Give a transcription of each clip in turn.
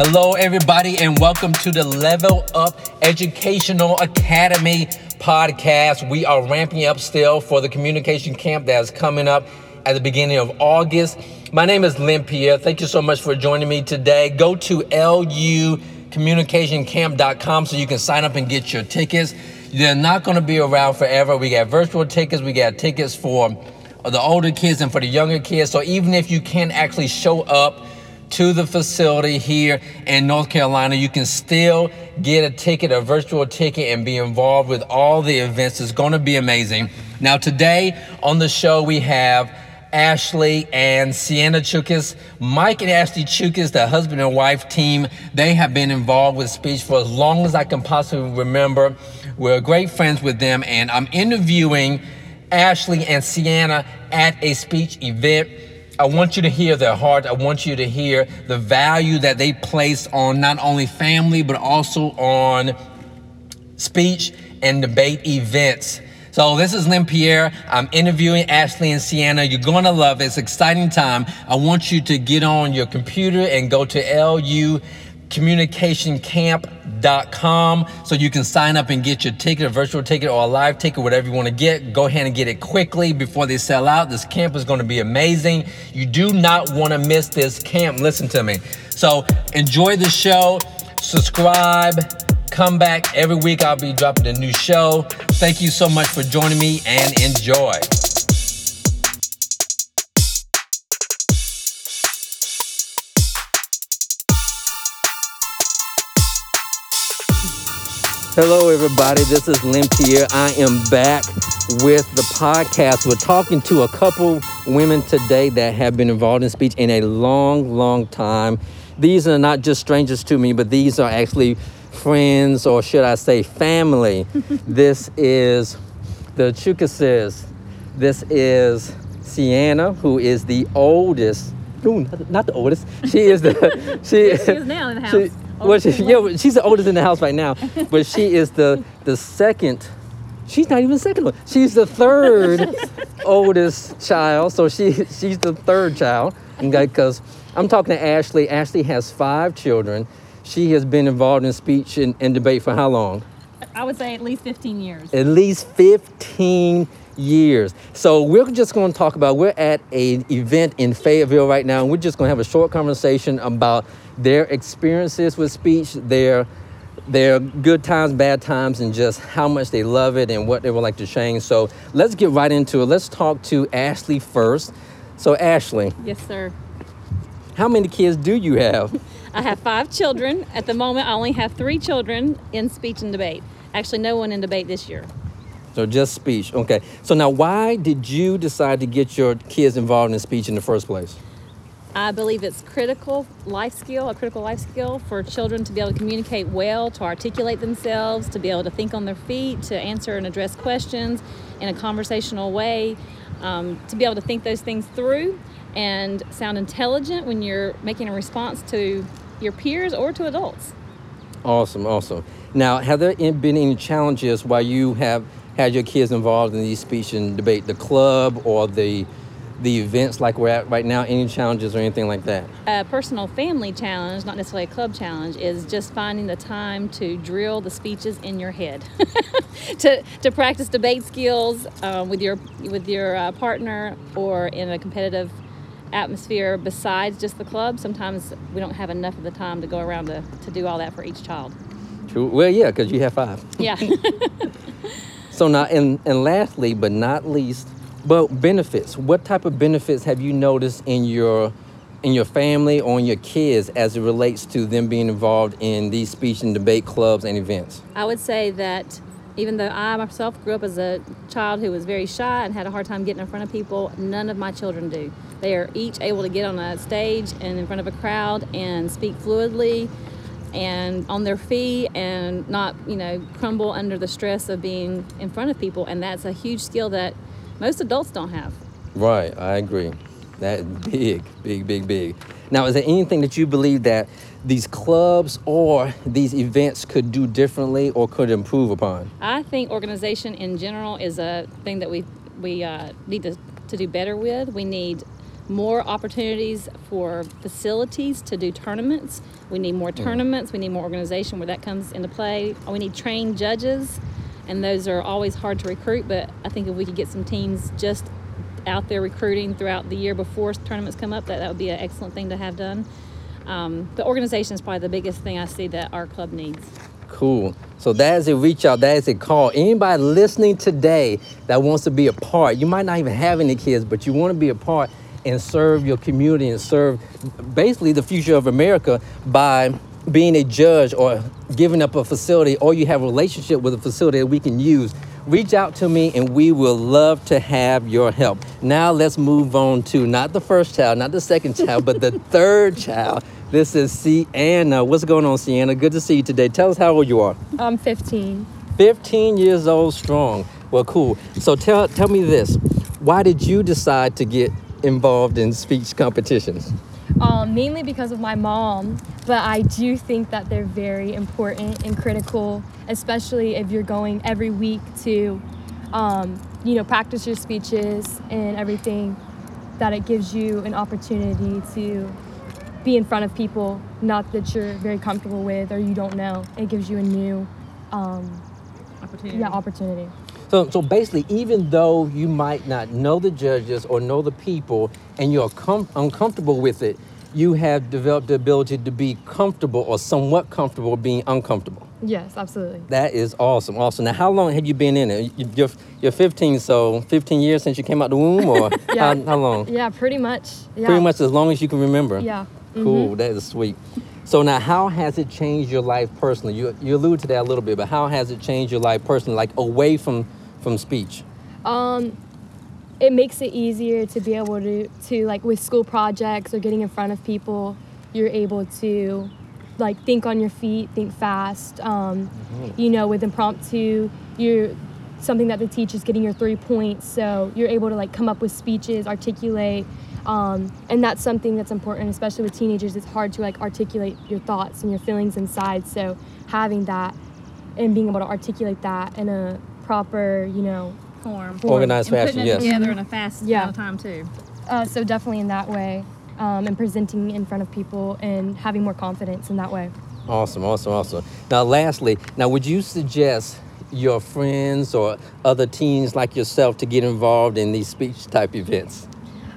Hello, everybody, and welcome to the Level Up Educational Academy podcast. We are ramping up still for the communication camp that's coming up at the beginning of August. My name is Lynn. Thank you so much for joining me today. Go to lucommunicationcamp.com so you can sign up and get your tickets. They're not going to be around forever. We got virtual tickets, we got tickets for the older kids and for the younger kids. So even if you can't actually show up, to the facility here in North Carolina. You can still get a ticket, a virtual ticket, and be involved with all the events. It's going to be amazing. Now, today on the show, we have Ashley and Seanna Chukis. Mike and Ashley Chukis, the husband and wife team, they have been involved with speech for as long as I can possibly remember. We're great friends with them, and I'm interviewing Ashley and Seanna at a speech event I want you to hear their heart. I want you to hear the value that they place on not only family, but also on speech and debate events. So this is Lynn Pierre. I'm interviewing Ashley and Seanna. You're gonna love it. It's exciting time. I want you to get on your computer and go to LU communicationcamp.com so you can sign up and get your ticket, a virtual ticket or a live ticket, whatever you want to get. Go ahead and get it quickly before they sell out. This camp is going to be amazing. You do not want to miss this camp. Listen to me. So enjoy the show, subscribe, come back every week. I'll be dropping a new show. Thank you so much for joining me and enjoy. Hello, everybody. This is Lynn Pierre. I am back with the podcast. We're talking to a couple women today that have been involved in speech in a long, long time. These are not just strangers to me, but these are actually friends, or should I say, family. this is the Chukases. This is Seanna, who is the oldest. Ooh, not the oldest. She is the. She, she is now in the house. She, well, she, yeah, she's the oldest in the house right now, but she is the the second. She's not even the second one. She's the third oldest child. So she she's the third child. Because I'm talking to Ashley. Ashley has five children. She has been involved in speech and, and debate for how long? I would say at least 15 years. At least 15 years. So we're just going to talk about, we're at an event in Fayetteville right now, and we're just going to have a short conversation about their experiences with speech, their their good times, bad times, and just how much they love it and what they would like to change. So let's get right into it. Let's talk to Ashley first. So Ashley. Yes, sir. How many kids do you have? I have five children. At the moment, I only have three children in speech and debate. Actually, no one in debate this year. So just speech. Okay. So now, why did you decide to get your kids involved in speech in the first place? I believe it's critical life skill, a critical life skill for children to be able to communicate well, to articulate themselves, to be able to think on their feet, to answer and address questions in a conversational way, um, to be able to think those things through and sound intelligent when you're making a response to your peers or to adults. Awesome, awesome. Now, have there been any challenges while you have had your kids involved in these speech and debate, the club or the the events like we're at right now? Any challenges or anything like that? A personal family challenge, not necessarily a club challenge, is just finding the time to drill the speeches in your head, to, to practice debate skills uh, with your with your uh, partner or in a competitive atmosphere besides just the club. Sometimes we don't have enough of the time to go around to, to do all that for each child. True. Well, yeah, because you have five. Yeah. so now, and, and lastly, but not least, well, benefits. What type of benefits have you noticed in your in your family or in your kids as it relates to them being involved in these speech and debate clubs and events? I would say that even though I myself grew up as a child who was very shy and had a hard time getting in front of people, none of my children do. They are each able to get on a stage and in front of a crowd and speak fluidly and on their feet and not, you know, crumble under the stress of being in front of people. And that's a huge skill that most adults don't have. Right, I agree. That big, big, big, big. Now, is there anything that you believe that these clubs or these events could do differently or could improve upon? I think organization in general is a thing that we we uh, need to, to do better with. We need more opportunities for facilities to do tournaments. We need more tournaments. We need more organization where that comes into play. We need trained judges, and those are always hard to recruit. But I think if we could get some teams just out there recruiting throughout the year before tournaments come up, that, that would be an excellent thing to have done. Um, the organization is probably the biggest thing I see that our club needs. Cool. So that is a reach out. That is a call. Anybody listening today that wants to be a part, you might not even have any kids, but you want to be a part and serve your community and serve basically the future of America by being a judge or giving up a facility or you have a relationship with a facility that we can use reach out to me and we will love to have your help now let's move on to not the first child not the second child but the third child this is Seanna. What's going on, Seanna? Good to see you today. Tell us how old you are. I'm 15. 15 years old strong. Well, cool. So tell tell me this. Why did you decide to get involved in speech competitions? Um, mainly because of my mom, but I do think that they're very important and critical, especially if you're going every week to, um, you know, practice your speeches and everything. That it gives you an opportunity to be in front of people, not that you're very comfortable with or you don't know. It gives you a new, um, Opportunity. yeah, opportunity. So, so basically, even though you might not know the judges or know the people, and you're com- uncomfortable with it, you have developed the ability to be comfortable or somewhat comfortable being uncomfortable. Yes, absolutely. That is awesome, awesome. Now, how long have you been in it? You- You're, you're 15, so 15 years since you came out the womb, or Yeah. how, how long? Yeah, pretty much. Yeah. Pretty much as long as you can remember. Yeah. Mm-hmm. Cool, that is sweet. So now, how has it changed your life personally? You you alluded to that a little bit, but how has it changed your life personally, like away from from speech? Um, it makes it easier to be able to to like with school projects or getting in front of people. You're able to like think on your feet, think fast. Um, You know, with impromptu, you're something that the teacher's getting your three points, so you're able to like come up with speeches, articulate. Um, and that's something that's important, especially with teenagers. It's hard to like articulate your thoughts and your feelings inside. So having that and being able to articulate that in a proper, you know, Form. Organized and fashion, putting yes. it together in a fast Yeah. amount of time too. Uh, so definitely in that way, um, and presenting in front of people and having more confidence in that way. Awesome, awesome, awesome. Now, lastly, now would you suggest your friends or other teens like yourself to get involved in these speech type events?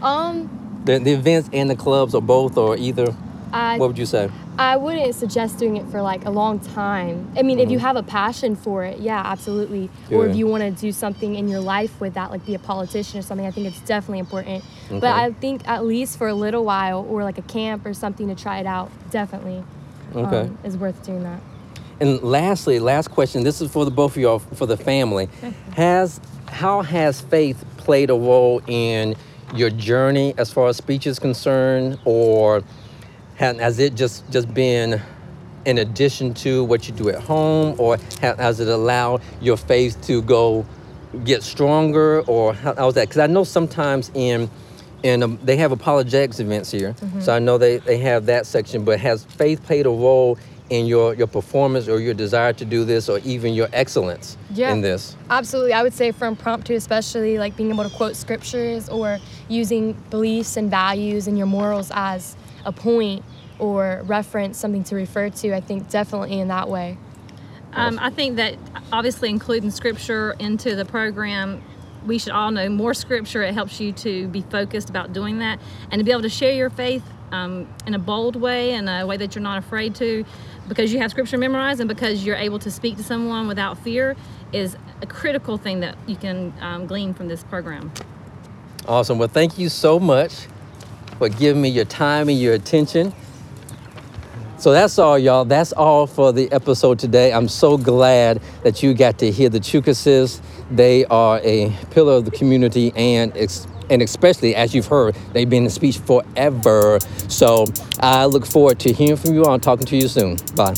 Um, The, the events and the clubs, or both, or either? I What would you say? I wouldn't suggest doing it for like a long time. I mean, if you have a passion for it, yeah, absolutely. Or if you want to do something in your life with that, like be a politician or something, I think it's definitely important. Okay. But I think at least for a little while, or like a camp or something to try it out, definitely Okay. um, is worth doing that. And lastly, last question. This is for the both of y'all, for the family. Has how has faith played a role in your journey as far as speech is concerned, or ha- has it just just been in addition to what you do at home, or has it allowed your faith to go get stronger, or how, how's that? Because I know sometimes in and um, they have apologetics events here, so I know they, they have that section. But has faith played a role in your your performance, or your desire to do this, or even your excellence Yeah. in this? Absolutely. I would say for impromptu, especially like being able to quote scriptures or using beliefs and values and your morals as a point or reference, something to refer to, I think definitely in that way. Um, I think that obviously including scripture into the program, we should all know more scripture. It helps you to be focused about doing that and to be able to share your faith um, in a bold way and a way that you're not afraid to because you have scripture memorized and because you're able to speak to someone without fear is a critical thing that you can um, glean from this program. Awesome. Well, thank you so much for giving me your time and your attention. So that's all, y'all. That's all for the episode today. I'm so glad that you got to hear the Chukases. They are a pillar of the community and ex- and especially as you've heard, they've been in speech forever. So I look forward to hearing from you all and talking to you soon. Bye.